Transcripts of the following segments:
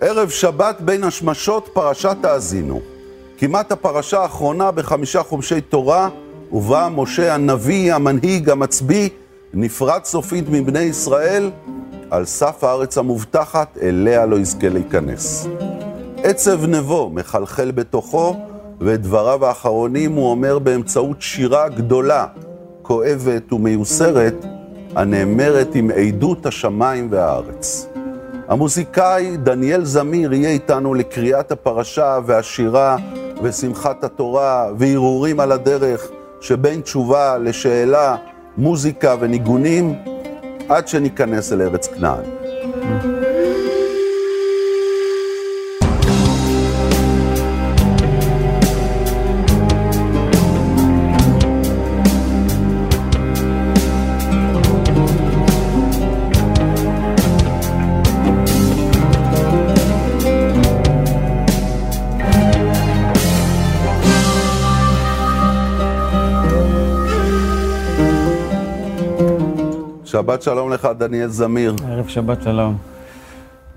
ערב שבת בין השמשות, פרשת האזינו. כמעט הפרשה האחרונה בחמישה חומשי תורה, ובה משה הנביא, המנהיג, המצביא, נפרד סופית מבני ישראל, על סף הארץ המובטחת, אליה לא יזכה להיכנס. עצב נבו מחלחל בתוכו, ואת דבריו האחרונים הוא אומר באמצעות שירה גדולה, כואבת ומיוסרת, הנאמרת עם עדות השמיים והארץ. המוזיקאי דניאל זמיר יהיה איתנו לקריאת הפרשה והשירה ושמחת התורה והרהורים על הדרך שבין תשובה לשאלה, מוזיקה וניגונים, עד שניכנס אל ארץ כנען. שבת שלום לך, דניאל זמיר. ערב שבת שלום.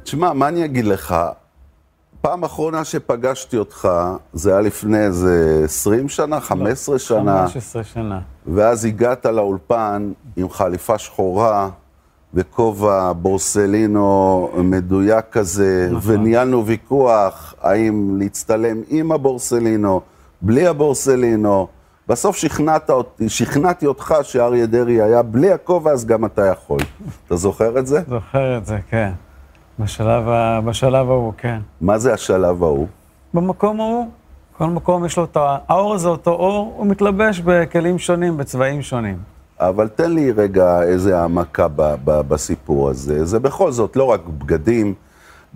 תשמע, מה אני אגיד לך? פעם אחרונה שפגשתי אותך, זה היה לפני איזה 20 שנה, 15 לא, שנה. 15 שנה. ואז הגעת לאולפן עם חליפה שחורה וכובע בורסלינו מדויק כזה, נכון. וניהלנו ויכוח האם להצטלם עם הבורסלינו, בלי הבורסלינו. בסוף שכנעת אותי, שכנעתי אותך שאריה דרעי היה בלי הכובע, אז גם אתה יכול. אתה זוכר את זה? זוכר את זה, כן. בשלב, בשלב ההוא, כן. מה זה השלב ההוא? במקום ההוא, כל מקום יש לו את האור הזה, אותו אור, הוא מתלבש בכלים שונים, בצבעים שונים. אבל תן לי רגע איזה העמקה ב- ב- בסיפור הזה. זה בכל זאת לא רק בגדים,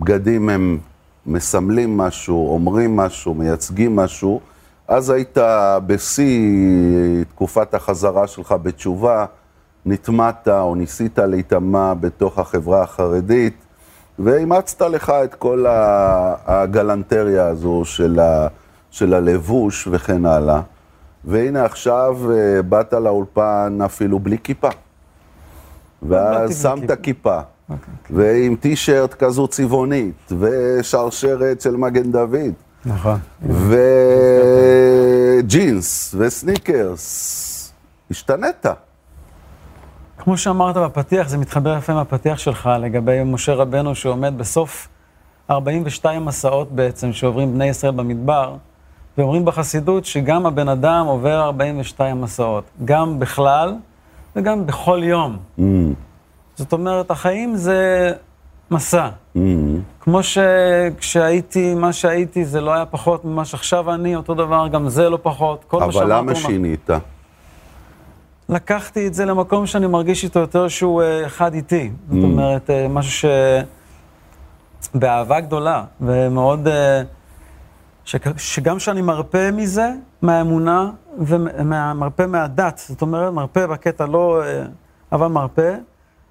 בגדים הם מסמלים משהו, אומרים משהו, מייצגים משהו. אז היית בשיא תקופת החזרה שלך בתשובה, נטמעת או ניסית להיטמע בתוך החברה החרדית, ואימצת לך את כל הגלנטריה הזו של, ה, של הלבוש וכן הלאה. והנה עכשיו אה, באת לאולפן אפילו בלי כיפה. ואז שמת כיפה. Okay, okay. ועם טישרט כזו צבעונית, ושרשרת של מגן דוד. נכון. וג'ינס וסניקרס, השתנית. כמו שאמרת בפתיח, זה מתחבר יפה עם הפתיח שלך לגבי משה רבנו שעומד בסוף 42 מסעות בעצם שעוברים בני ישראל במדבר, ואומרים בחסידות שגם הבן אדם עובר 42 מסעות, גם בכלל וגם בכל יום. Mm. זאת אומרת, החיים זה מסע. Mm-hmm. כמו שכשהייתי, מה שהייתי, זה לא היה פחות ממה שעכשיו אני, אותו דבר, גם זה לא פחות. אבל למה שינית? לקחתי את זה למקום שאני מרגיש איתו יותר שהוא uh, אחד איתי. Mm. זאת אומרת, uh, משהו ש... באהבה גדולה, ומאוד... Uh, ש... שגם שאני מרפה מזה, מהאמונה ומרפה מהדת, זאת אומרת, מרפה בקטע לא... אבל מרפה,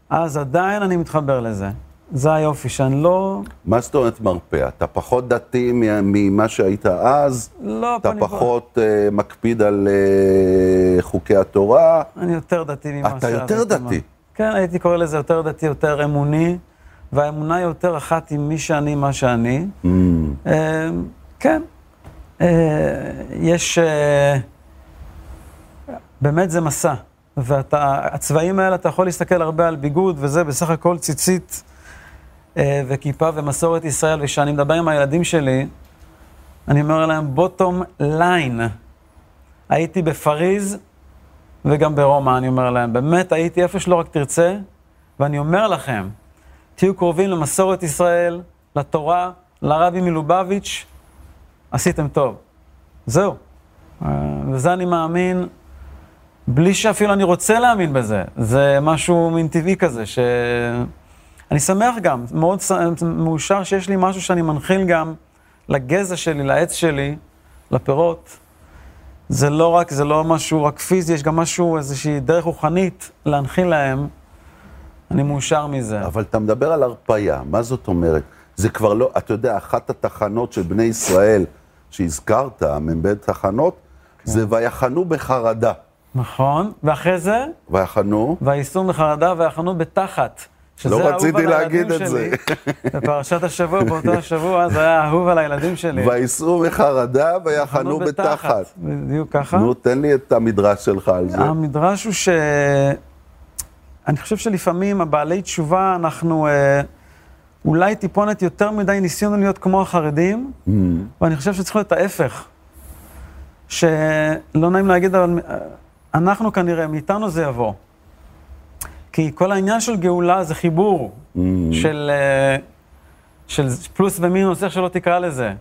אז עדיין אני מתחבר לזה. זה היופי, שאני לא... מה זאת אומרת מרפא? אתה פחות דתי ממה שהיית אז? לא, אתה פחות uh, מקפיד על uh, חוקי התורה? אני יותר דתי ממה שאז. אתה יותר דתי? כן, הייתי קורא לזה יותר דתי, יותר אמוני, והאמונה יותר אחת עם מי שאני, מה שאני. Mm. Uh, כן. Uh, יש... Uh, באמת זה מסע. והצבעים האלה, אתה יכול להסתכל הרבה על ביגוד, וזה בסך הכל ציצית. אה, וכיפה ומסורת ישראל, וכשאני מדבר עם הילדים שלי, אני אומר להם, בוטום ליין. הייתי בפריז וגם ברומא, אני אומר להם. באמת, הייתי איפה שלא רק תרצה, ואני אומר לכם, תהיו קרובים למסורת ישראל, לתורה, לרבי מלובביץ', עשיתם טוב. זהו. אה, וזה אני מאמין, בלי שאפילו אני רוצה להאמין בזה. זה משהו מין טבעי כזה, ש... אני שמח גם, מאוד מאושר שיש לי משהו שאני מנחיל גם לגזע שלי, לעץ שלי, לפירות. זה לא רק, זה לא משהו רק פיזי, יש גם משהו, איזושהי דרך רוחנית להנחיל להם. אני מאושר מזה. אבל אתה מדבר על הרפייה, מה זאת אומרת? זה כבר לא, אתה יודע, אחת התחנות של בני ישראל שהזכרת, מ"ב תחנות, כן. זה ויחנו בחרדה. נכון, ואחרי זה? ויחנו? וייסעו בחרדה ויחנו בתחת. לא רציתי להגיד את זה. בפרשת השבוע, באותו השבוע, זה היה אהוב על הילדים שלי. וייסעו מחרדה ויחנו חנו בתחת. בדיוק ככה. נו, תן לי את המדרש שלך על זה. המדרש הוא ש... אני חושב שלפעמים הבעלי תשובה, אנחנו אה, אולי טיפונת יותר מדי ניסינו להיות כמו החרדים, Mm. ואני חושב שצריך להיות ההפך. שלא נעים להגיד, אבל אה, אנחנו כנראה, מאיתנו זה יבוא. כי כל העניין של גאולה זה חיבור Mm. של, אה, של פלוס ומינוס, איך שלא תקרא לזה.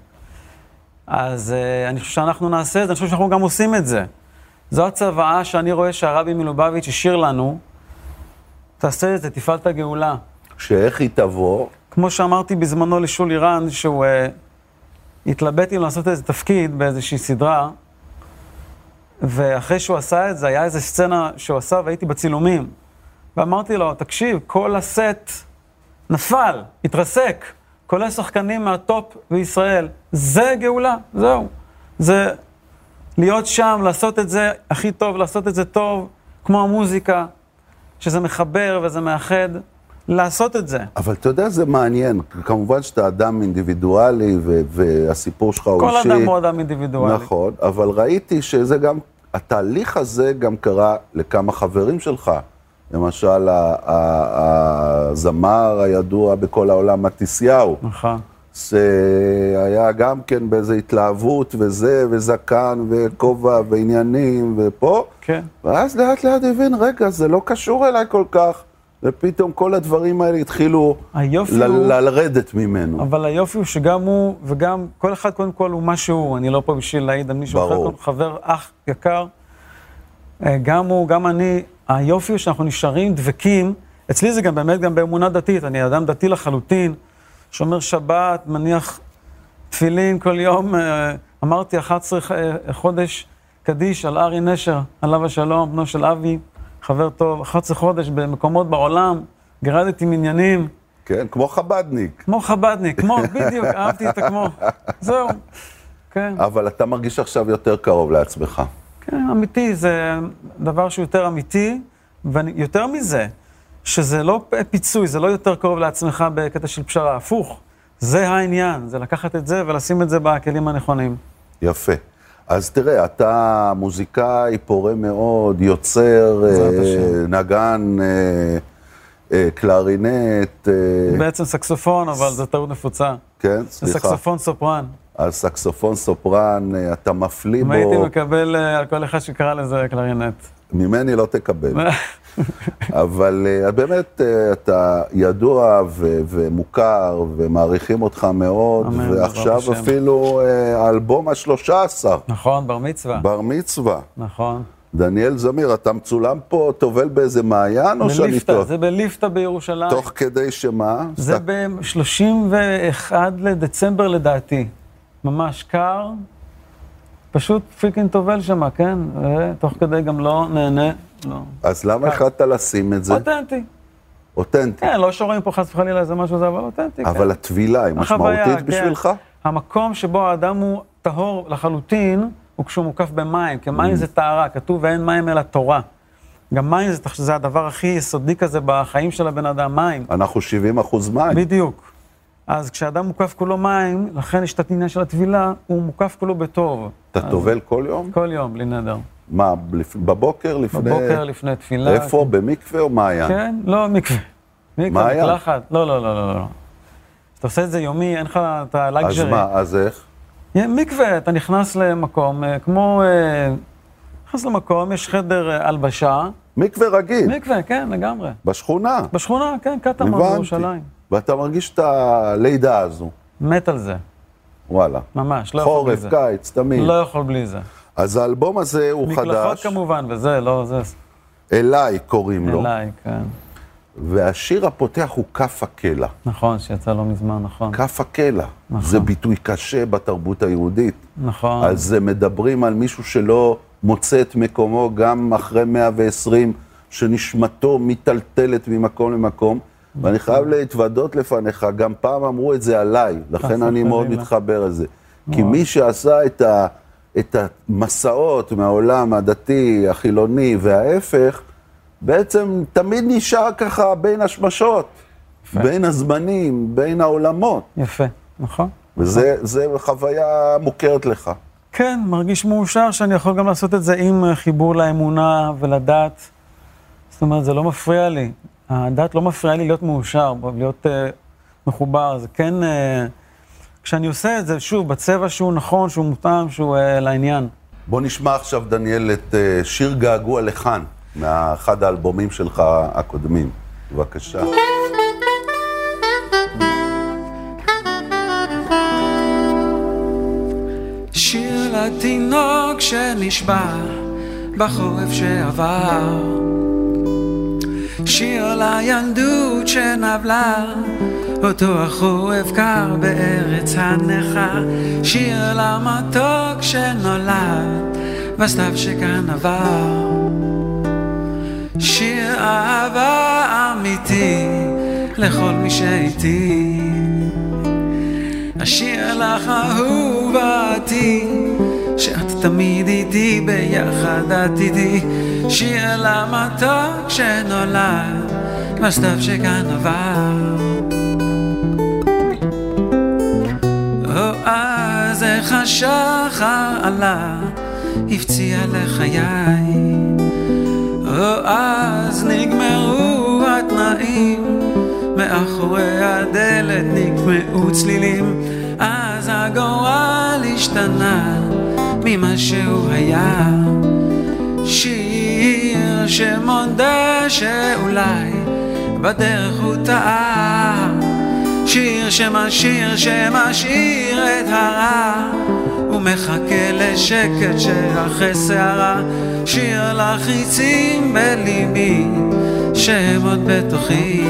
אז אה, אני חושב שאנחנו נעשה את זה, אני חושב שאנחנו גם עושים את זה. זו הצוואה שאני רואה שהרבי מלובביץ' השאיר לנו, תעשה את זה, תפעל את הגאולה. שאיך היא תבוא? כמו שאמרתי בזמנו לשול אירן, שהוא uh, התלבט אם לעשות איזה תפקיד באיזושהי סדרה, ואחרי שהוא עשה את זה, היה איזו סצנה שהוא עשה והייתי בצילומים. ואמרתי לו, תקשיב, כל הסט נפל, התרסק, כולל שחקנים מהטופ בישראל. זה גאולה, זהו. זה להיות שם, לעשות את זה הכי טוב, לעשות את זה טוב, כמו המוזיקה, שזה מחבר וזה מאחד, לעשות את זה. אבל אתה יודע, זה מעניין. כמובן שאתה אדם אינדיבידואלי, ו- והסיפור שלך הוא כל אישי. אדם הוא אדם אינדיבידואלי. נכון, אבל ראיתי שזה גם, התהליך הזה גם קרה לכמה חברים שלך. למשל, הזמר הידוע בכל העולם, מתיסיהו, נכון. שהיה גם כן באיזו התלהבות וזה, וזקן, וכובע, ועניינים, ופה, כן. ואז לאט לאט הבין, רגע, זה לא קשור אליי כל כך, ופתאום כל הדברים האלה התחילו ל- הוא... לרדת ממנו. אבל היופי הוא שגם הוא, וגם כל אחד קודם כל הוא מה שהוא, אני לא פה בשביל להעיד על מישהו אחר, חבר, אח יקר. אה, גם הוא, גם אני, היופי הוא שאנחנו נשארים דבקים, אצלי זה גם באמת גם באמונה דתית, אני אדם דתי לחלוטין, שומר שבת, מניח תפילין כל יום, אה, אמרתי 11 ח- אה, חודש קדיש על ארי נשר, עליו השלום, בנו של אבי, חבר טוב, 11 חודש במקומות בעולם, גירדתי מניינים. כן, כמו חבדניק. כמו חבדניק, כמו, בדיוק, אהבתי את הכמו. זהו. כן, אבל אתה מרגיש עכשיו יותר קרוב לעצמך. כן, אמיתי, זה דבר שהוא יותר אמיתי, ויותר מזה, שזה לא פיצוי, זה לא יותר קרוב לעצמך בקטע של פשרה, הפוך. זה העניין, זה לקחת את זה ולשים את זה בכלים הנכונים. יפה. אז תראה, אתה מוזיקאי פורה מאוד, יוצר, אה. נגן, אה, אה, קלרינט, אה, בעצם סקסופון, אבל זו טעות נפוצה. כן, זה סליחה. סקסופון סופרן. אז סקסופון סופרן, אה, אתה מפליא אם הייתי בו, מקבל אה, על כל אחד שקרא לזה קלרינט. ממני לא תקבל. אבל אה, באמת, אתה ידוע ו- ומוכר, ומעריכים אותך מאוד, אמן, ועכשיו. אפילו האלבום השלושה עשר, נכון, בר מצווה. בר מצווה. נכון. דניאל זמיר, אתה מצולם פה, טובל באיזה מעיין, או שאני טועה? זה בליפתא בירושלים. תוך כדי שמה? זה סת- ב-31 לדצמבר לדעתי. ממש קר, פשוט freaking טובל שם, כן? ותוך כדי גם לא נהנה, לא. אז למה. החלטת לשים את זה? אותנטי. אותנטי. כן, לא שרואים פה חס וחלילה איזה משהו זה, אבל אותנטי, כן. אבל הטבילה היא החוויה, משמעותית כן. בשבילך? המקום שבו האדם הוא טהור לחלוטין, הוא כשהוא מוקף במים, כי Mm. מים זה טהרה, כתוב ואין מים אלא תורה. גם מים זה, זה הדבר הכי יסודי כזה בחיים של הבן אדם, מים. אנחנו 70 אחוז מים. בדיוק. אז כשאדם מוקף כולו מים, לכן יש את העניין של הטבילה, הוא מוקף כולו בטוב. אתה אז טובל כל יום? כל יום, בלי נדר. מה, בבוקר, לפני... בבוקר, לפני תפילה. איפה? במקווה או מעיין? כן, לא, מקווה. מקווה? מקלחת. לא, לא, לא, לא, לא. אתה עושה את זה יומי, אין לך את אז הלאגז'רי. מה, אז איך? מקווה, אתה נכנס למקום, אה, כמו... אה, נכנס למקום, יש חדר אה, הלבשה. מקווה רגיל, מקווה, כן, לגמרי. בשכונה. בשכונה, כן, קטמון. בירושלים. ואתה מרגיש את הלידה הזו. מת על זה, וואלה. ממש, לא יכול בלי חורף, זה. קיץ, תמיד. לא יכול בלי זה. אז האלבום הזה הוא מקלחות חדש, כמובן, וזה, לא, זה אליי קוראים לו, אליי, כן. והשיר הפותח הוא כף הקלע. נכון, שיצא לא מזמן, נכון. כף הקלע. נכון. זה ביטוי קשה בתרבות היהודית. נכון. זה מדברים על מישהו שלא מוצא את מקומו גם אחרי 120, שנשמתו מיטלטלת ממקום למקום. ואני חייב להתוודות לפניך, גם פעם אמרו את זה עליי, לכן אני מאוד וחלילה. מתחבר לזה. כי מי שעשה את, ה, את המסעות מהעולם הדתי, החילוני וההפך, בעצם תמיד נשאר ככה בין השמשות. יפה. בין הזמנים, בין העולמות. יפה, נכון? וזה חוויה מוכרת לך. כן, מרגיש מאושר שאני יכול גם לעשות את זה עם אה, חיבור לאמונה ולדת. זאת אומרת, זה לא מפריע לי. הדת לא מפריעה לי להיות מאושר, להיות uh, מחובר. זה כן, uh, כשאני עושה את זה, שוב, בצבע שהוא נכון, שהוא מותאם, שהוא uh, לעניין. בוא נשמע עכשיו, דניאל, את uh, שיר געגוע לכאן, מאחד האלבומים שלך הקודמים. בבקשה. שיר לתינוק שנשבע בחורף שעבר שיר לילדות שנבלה אותו החורף קר בארץ הנכה שיר למתוק שנולד בסתיו שכאן עבר. שיר אהבה אמיתי לכל מי שאיתי אשיר לך אהובתי, שאת תמיד איתי ביחד את איתי, שיר למתוק שנולד, בסתיו שכאן עבר. או אז איך השחר עלה, הפציע לחיי, או אז נגמרו התנאים. מאחורי הדלת נקמעו צלילים, אז הגורל השתנה ממה שהוא היה. שיר שמודה שאולי בדרך הוא טעה. שיר שמשאיר, שמשאיר את הרע ומחכה לשקט שאחרי שערה שיר לחיצים בליבי שהם עוד בתוכי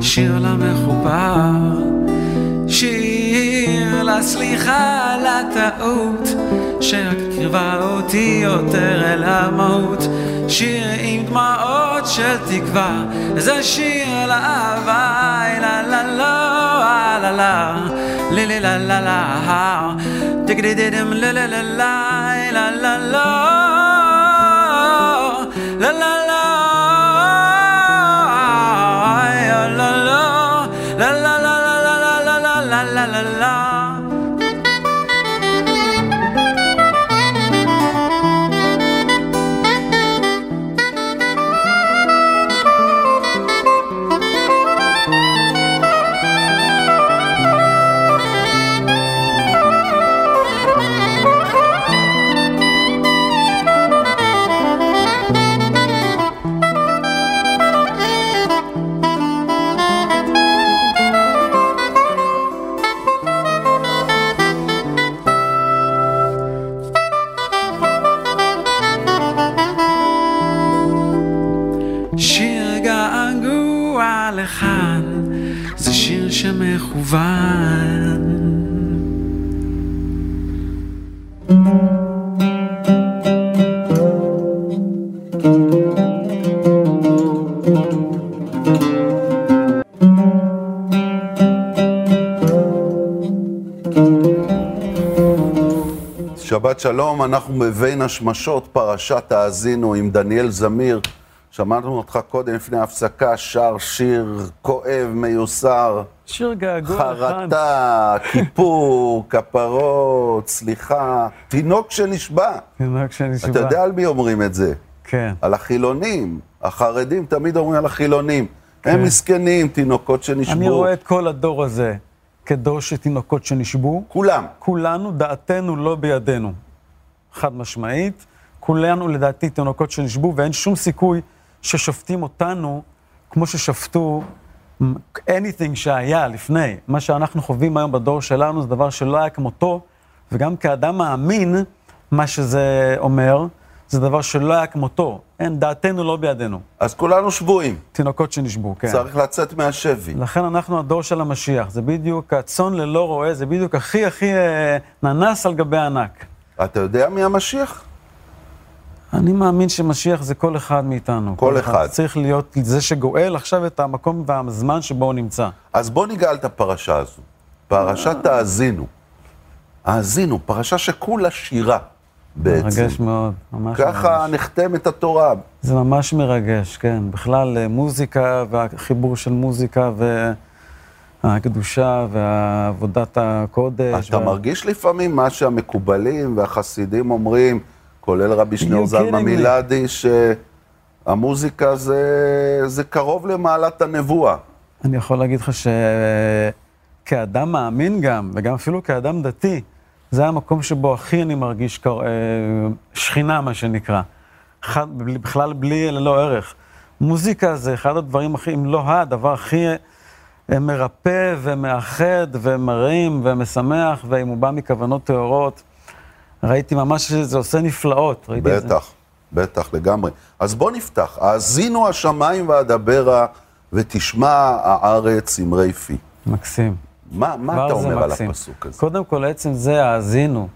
שיר למחובר, שיר לסליחה על הטעות, שרק קרבה אותי יותר אל המהות, שיר עם דמעות של תקווה, זה שיר לאהבה, לה לה לה לה לה לה לה לה לה לה לה לה לה לה לה alive. לה שבת שלום, אנחנו מבין השמשות פרשת האזינו עם דניאל זמיר. שמענו אותך קודם לפני ההפסקה, שר שיר כואב, מיוסר. שיר געגוע חרטה, כיפור, כפרות, סליחה. תינוק שנשבע. תינוק שנשבע. אתה יודע על מי אומרים את זה? כן. על החילונים. החרדים תמיד אומרים על החילונים. כן. הם מסכנים, תינוקות שנשבו. אני רואה את כל הדור הזה כדור של תינוקות שנשבו. כולם. כולנו, דעתנו לא בידינו. חד משמעית. כולנו לדעתי תינוקות שנשבו, ואין שום סיכוי ששופטים אותנו כמו ששפטו anything שהיה לפני. מה שאנחנו חווים היום בדור שלנו זה דבר שלא היה כמותו, וגם כאדם מאמין, מה שזה אומר, זה דבר שלא היה כמותו. אין, דעתנו לא בידינו. אז כולנו שבויים. תינוקות שנשבו, כן. צריך לצאת מהשבי. לכן אנחנו הדור של המשיח. זה בדיוק, הצאן ללא רועה, זה בדיוק הכי הכי אה, ננס על גבי ענק. אתה יודע מי המשיח? אני מאמין שמשיח זה כל אחד מאיתנו. כל אחד. צריך להיות זה שגואל עכשיו את המקום והזמן שבו הוא נמצא. אז בוא ניגע את הפרשה הזו. פרשת האזינו. האזינו, פרשה שכולה שירה בעצם. מרגש מאוד, ממש ככה מרגש. נחתמת התורה. זה ממש מרגש, כן. בכלל, אה, מוזיקה והחיבור של מוזיקה והקדושה ועבודת הקודש. אתה וה- מרגיש לפעמים מה שהמקובלים והחסידים אומרים, כולל רבי שניאור me. מילדי, שהמוזיקה זה, זה קרוב למעלת הנבואה. אני יכול להגיד לך שכאדם מאמין גם, וגם אפילו כאדם דתי, זה המקום שבו הכי אני מרגיש קר... אה, שכינה, מה שנקרא. בלי- בכלל בלי, ללא ערך. מוזיקה זה אחד הדברים הכי, אם לא הדבר הכי אה, מרפא ומאחד ומרים ומשמח, ואם הוא בא מכוונות טהורות, ראיתי ממש שזה עושה נפלאות. ראיתי את זה. בטח, בטח, לגמרי. אז בוא נפתח. האזינו השמיים ואדברה, ותשמע הארץ אמרי פי. מקסים. מה, מה אתה אומר על מקסים. הפסוק הזה? קודם כל, עצם זה, האזינו.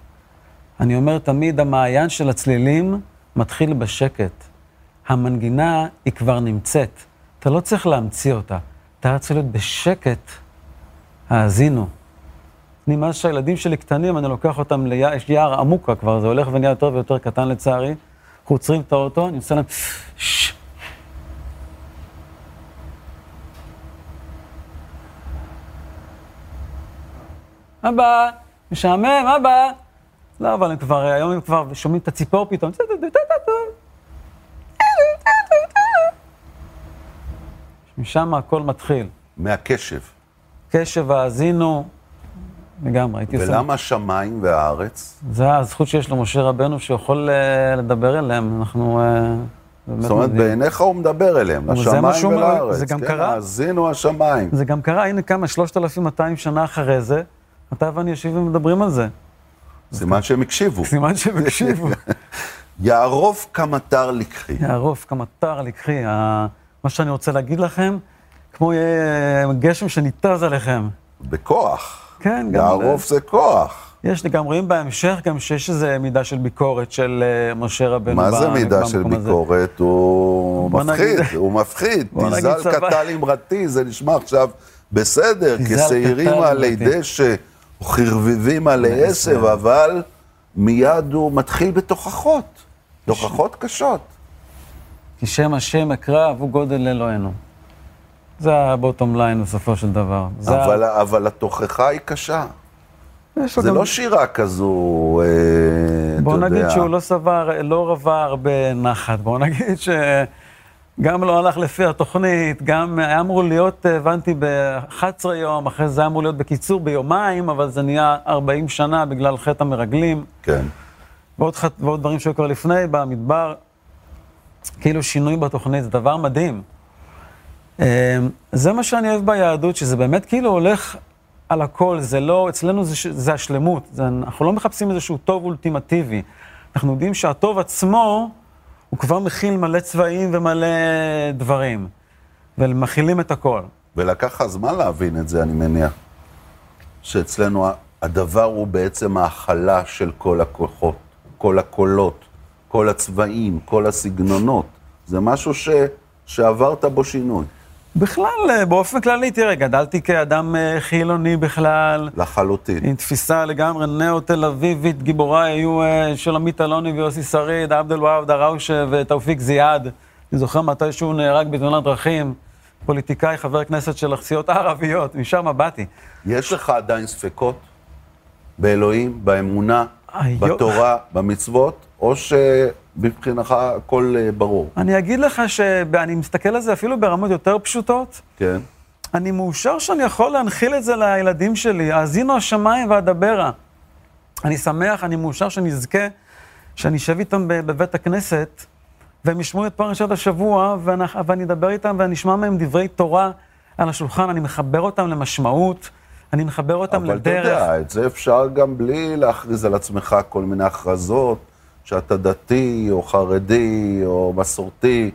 אני אומר תמיד, המעיין של הצלילים מתחיל בשקט. המנגינה היא כבר נמצאת. אתה לא צריך להמציא אותה. אתה צריך להיות בשקט. האזינו. אני, מאז שהילדים שלי קטנים, אני לוקח אותם ליער, יש יער עמוקה כבר, זה הולך ונהיה יותר ויותר קטן לצערי. אנחנו עוצרים את האוטו, אני עושה להם... אבא, משעמם, אבא. לא, אבל הם כבר, היום הם כבר שומעים את הציפור פתאום. משם הכל מתחיל. מהקשב. קשב האזינו, לגמרי, הייתי עושה... ולמה השמיים והארץ? זה הזכות שיש למשה רבנו שיכול אה, לדבר אליהם, אנחנו... אה, זאת אומרת. בעיניך הוא מדבר אליהם, לשמיים ולארץ. זה גם כן, קרה. האזינו השמיים. זה גם קרה, הנה כמה, 3,200 שנה אחרי זה, אתה ואני יושבים ומדברים על זה. סימן שהם הקשיבו. סימן שהם הקשיבו. יערוף כמטר לקחי. יערוף כמטר לקחי, מה שאני רוצה להגיד לכם, כמו יהיה גשם שניתז עליכם. בכוח. כן, גם... יערוף זה כוח. יש גם רואים בהמשך גם שיש איזו מידה של ביקורת של אה, משה רבנו. מה זה מידה של במקום הזה. ביקורת? הוא מפחיד, נגיד- הוא מפחיד. תיזל. קטל אמרתי, זה נשמע עכשיו בסדר, כשעירים עלי. דשא וכרביבים עלי עשב, אבל מיד הוא מתחיל בתוכחות. תוכחות קשות. כי שם השם אקרא עבור גודל אלוהינו. זה הבוטום ליין בסופו של דבר. אבל, ה... אבל התוכחה היא קשה. זה גם- לא שירה כזו, אה, בוא אתה נגיד יודע. שהוא לא שבע, לא רבה הרבה נחת. בוא נגיד שגם לא הלך לפי התוכנית, גם היה אמור להיות, הבנתי, ב-11 יום, אחרי זה היה אמור להיות בקיצור ביומיים, אבל זה נהיה 40 שנה בגלל חטא המרגלים. כן. ועוד. ועוד דברים שהיו כבר לפני, במדבר, כאילו שינוי בתוכנית, זה דבר מדהים. אה, זה מה שאני אוהב ביהדות, שזה באמת כאילו הולך על הכל, זה לא, אצלנו זה, זה השלמות, זה, אנחנו לא מחפשים איזשהו טוב אולטימטיבי. אנחנו יודעים שהטוב עצמו, הוא כבר מכיל מלא צבעים ומלא דברים, ומכילים את הכל. ולקח לך זמן להבין את זה, אני מניח. שאצלנו הדבר הוא בעצם ההכלה של כל הכוחות, כל הקולות, כל הצבעים, כל הסגנונות. זה משהו ש... שעברת בו שינוי, בכלל, אה, באופן כללי, תראה, גדלתי כאדם אה, חילוני בכלל, לחלוטין. עם תפיסה לגמרי נאו-תל אביבית, גיבוריי היו אה, שולמית אלוני ויוסי שריד, עבד אל-והאב דראושה ותאופיק זיאד. אני זוכר מתי שהוא נהרג בתאונת דרכים, פוליטיקאי, חבר כנסת של הסיעות הערביות, משם באתי. יש לך עדיין ספקות באלוהים, באמונה, היו- בתורה, במצוות, או שמבחינתך הכל אה, ברור? אני אגיד לך שאני מסתכל על זה אפילו ברמות יותר פשוטות. כן. אני מאושר שאני יכול להנחיל את זה לילדים שלי. האזינו השמיים ואדברה. אני שמח, אני מאושר שאני אזכה, שאני אשב איתם בבית הכנסת, והם ישמעו את פרשת השבוע, ואני, ואני אדבר איתם ואני אשמע מהם דברי תורה על השולחן, אני מחבר אותם למשמעות, אני מחבר אותם אבל אתה לדרך. יודע, את זה אפשר גם בלי להכריז על עצמך כל מיני הכרזות, שאתה דתי, או חרדי, או מסורתי.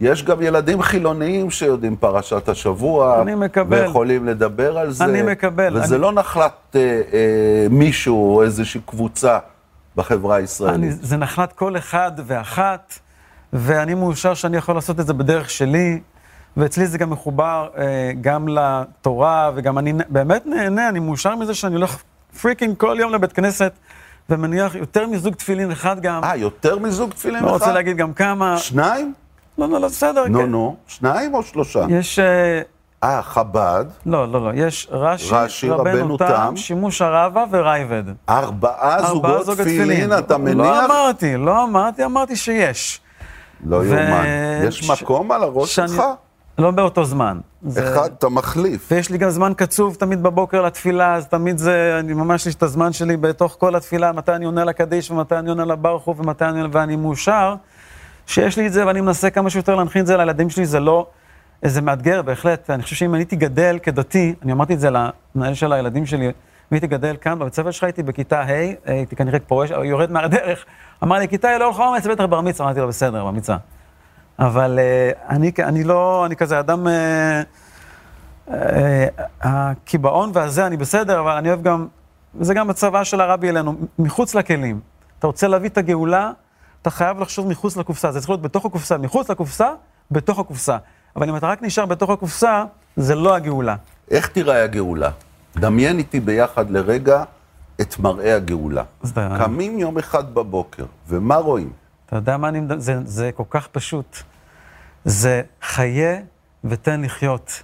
יש גם ילדים חילוניים שיודעים פרשת השבוע. אני מקבל. ויכולים לדבר על זה. אני מקבל. וזה אני- לא נחלת אה, אה, מישהו או איזושהי קבוצה בחברה אני, הישראלית. זה נחלת כל אחד ואחת, ואני מאושר שאני יכול לעשות את זה בדרך שלי, ואצלי זה גם מחובר אה, גם לתורה, וגם אני באמת נהנה, אני מאושר מזה שאני הולך freaking כל יום לבית כנסת, ומניח יותר מזוג תפילין אחד גם. אה, יותר מזוג תפילין לא אחד? רוצה להגיד גם כמה. שניים? לא, לא, לא, בסדר. נו, כן. נו. שניים או שלושה? יש... אה, אה, חב"ד, לא, לא, לא, יש רש"י, רש"י, רבנו תם. שימוש הרבה ורייבד. ארבעה זוגות זוג תפילין, אתה לא מניח? אמרתי, לא אמרתי, אמרתי שיש. לא ו- יאומן. יש ש- מקום על הראש שלך? לא באותו זמן. זה- אחד, אתה מחליף. ויש לי גם זמן קצוב תמיד בבוקר לתפילה, אז תמיד זה, אני ממש יש את הזמן שלי בתוך כל התפילה, מתי אני עונה לקדיש ומתי אני עונה לברך הוא ומתי אני עונה, ואני מאושר שיש לי את זה ואני מנסה כמה שיותר להנחיל את זה לילדים שלי, זה לא, זה מאתגר בהחלט, אני חושב שאם אני הייתי גדל כדתי, אני אמרתי את זה למנהל של הילדים שלי, אם הייתי גדל כאן בבית ספר שלך, הייתי בכיתה ה', הייתי כנראה פורש, יורד מהדרך, אמר לי, כיתה ה' לא הולכה אומץ, בטח בר מצווה, אמרתי לו, בסדר, בר מצווה. אבל אה, אני, אני לא, אני כזה אדם, אה, אה, הקיבעון והזה, אני בסדר, אבל אני אוהב גם, וזה גם הצוואה של הרבי אלינו, מחוץ לכלים. אתה רוצה להביא את הגאולה, אתה חייב לחשוב מחוץ לקופסה. זה צריך להיות בתוך הקופסה, מחוץ לקופסה, בתוך הקופסה. אבל אם אתה רק נשאר בתוך הקופסה, זה לא הגאולה. איך תיראה הגאולה? דמיין איתי ביחד לרגע את מראה הגאולה. קמים יום אחד בבוקר, ומה רואים? אתה יודע מה אני מדבר? זה, זה כל כך פשוט. זה חיה ותן לחיות.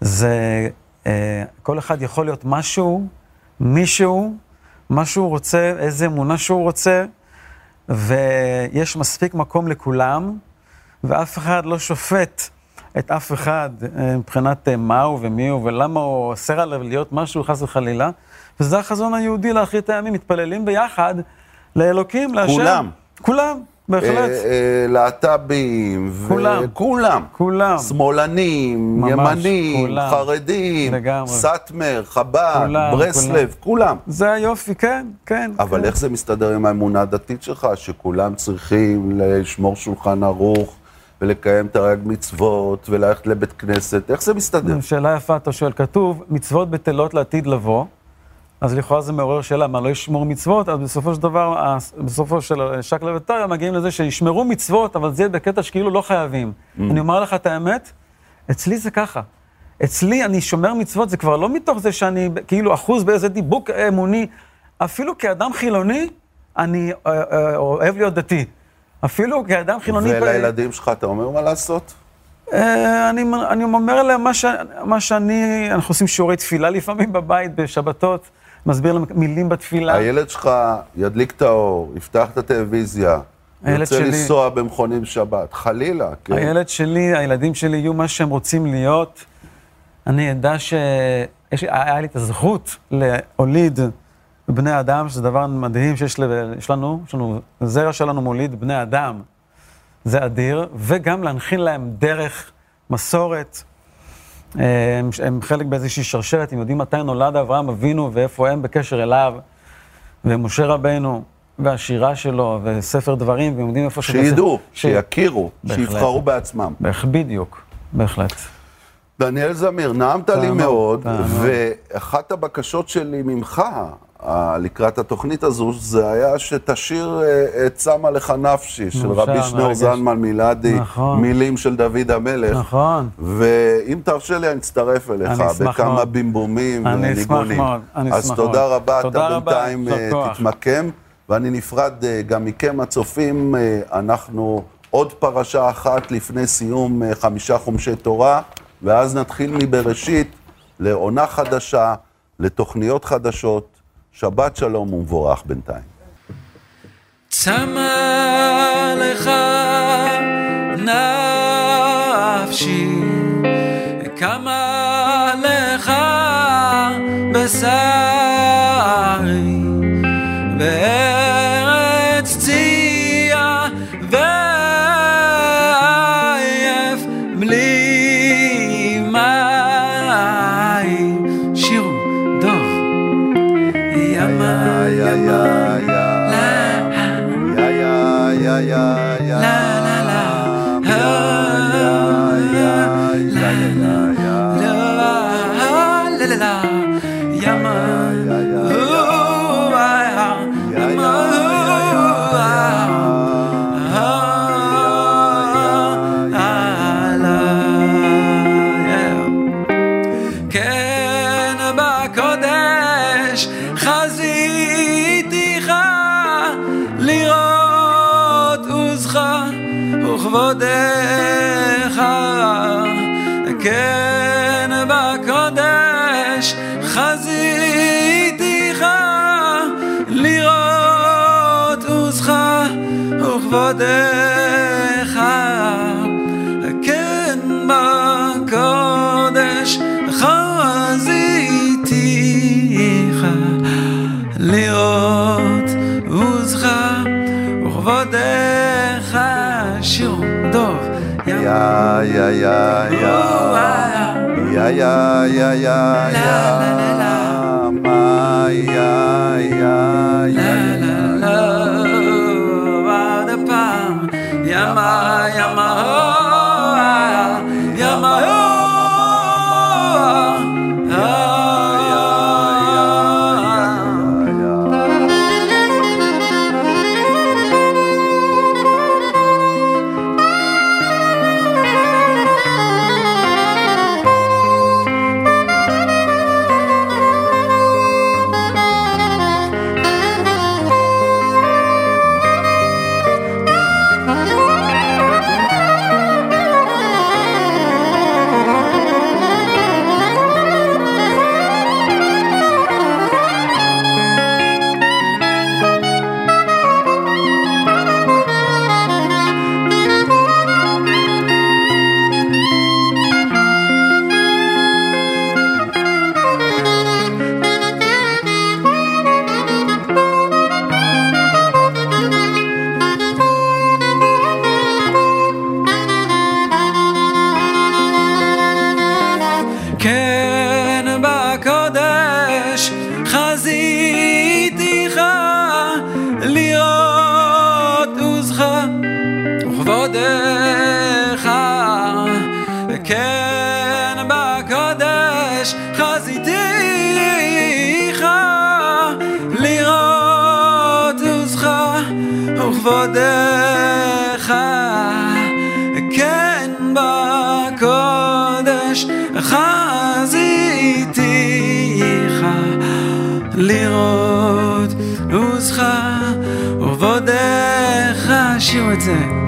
זה, אה, כל אחד יכול להיות משהו, מישהו, מה שהוא רוצה, איזה אמונה שהוא רוצה, ויש מספיק מקום לכולם, ואף אחד לא שופט את אף אחד אה, מבחינת אה, מה הוא ומי הוא ולמה הוא אוסר עליו להיות משהו, חס וחלילה. וזה החזון היהודי לאחרית הימים, מתפללים ביחד לאלוקים, להשם. כולם. כולם, בהחלט. אה, אה, להט"בים, כולם. וכולם. כולם. שמאלנים, ימנים, כולם. חרדים. סאטמר, חב"ד, כולם, ברסלב, כולם. זה היופי, כן, כן. אבל כן. איך זה מסתדר עם האמונה הדתית שלך, שכולם צריכים לשמור שולחן ערוך ולקיים תרי"ג מצוות וללכת לבית כנסת? איך זה מסתדר? שאלה יפה, אתה שואל. כתוב, מצוות בטלות לעתיד לבוא, אז לכאורה זה מעורר שאלה, מה, לא ישמור מצוות? אז בסופו של דבר, בסופו של שקלא וטריא, מגיעים לזה שישמרו מצוות, אבל זה יהיה בקטע שכאילו לא חייבים. אני אומר לך את האמת, אצלי זה ככה. אצלי אני שומר מצוות, זה כבר לא מתוך זה שאני כאילו אחוז באיזה דיבוק אמוני, אפילו כאדם חילוני, אני אה, אה, אוהב להיות דתי. אפילו כאדם חילוני... ולילדים שלך אתה אומר מה לעשות? אה, אני, אני אומר להם מה, ש, מה שאני, אנחנו עושים שיעורי תפילה לפעמים בבית, בשבתות, מסביר להם מילים בתפילה. הילד שלך ידליק את האור, יפתח את הטלוויזיה, ירצה שלי- לנסוע במכונים בשבת, חלילה, כן? הילד שלי, הילדים שלי יהיו מה שהם רוצים להיות. אני אדע שיש, היה לי את הזכות להוליד בני אדם, שזה דבר מדהים שיש ל- יש לנו, יש לנו, זרע שלנו מוליד בני אדם, זה אדיר, וגם להנחיל להם דרך, מסורת. הם, הם חלק באיזושהי שרשרת, הם יודעים מתי נולד אברהם אבינו ואיפה הם בקשר אליו, ומשה רבנו, והשירה שלו, וספר דברים, והם יודעים איפה... שזה- שידעו, ש- שיכירו, בהחלט. שיבחרו בעצמם. בהח- בדיוק, בהחלט. דניאל זמיר, נעמת לי מאוד. ואחת הבקשות שלי ממך לקראת התוכנית הזו, זה היה שתשיר אה, את שמה לך נפשי, של רבי שנור מרגש. זלמן מילדי, נכון. מילים של דוד המלך. נכון. ואם תרשה לי, אני אצטרף אליך בכמה מאוד. בימומים אני אשמח וניגונים. מאוד, אני אז אשמח תודה מאוד. רבה, תודה אתה רבה, בינתיים אה. תתמקם, ואני נפרד אה, גם מכם הצופים, אה, אנחנו עוד פרשה אחת לפני סיום אה, חמישה חומשי תורה, ואז נתחיל מבראשית לעונה חדשה, לתוכניות חדשות. שבת שלום ומבורך בינתיים. צמא לך נפשי, קמה לך בשרי, לכבודך, כן בקודש חז ya ya ya ya. Ya ya ya ya ya. Ya ma ya ya ya la la la va da pa. Ya ma ya ma. Leute.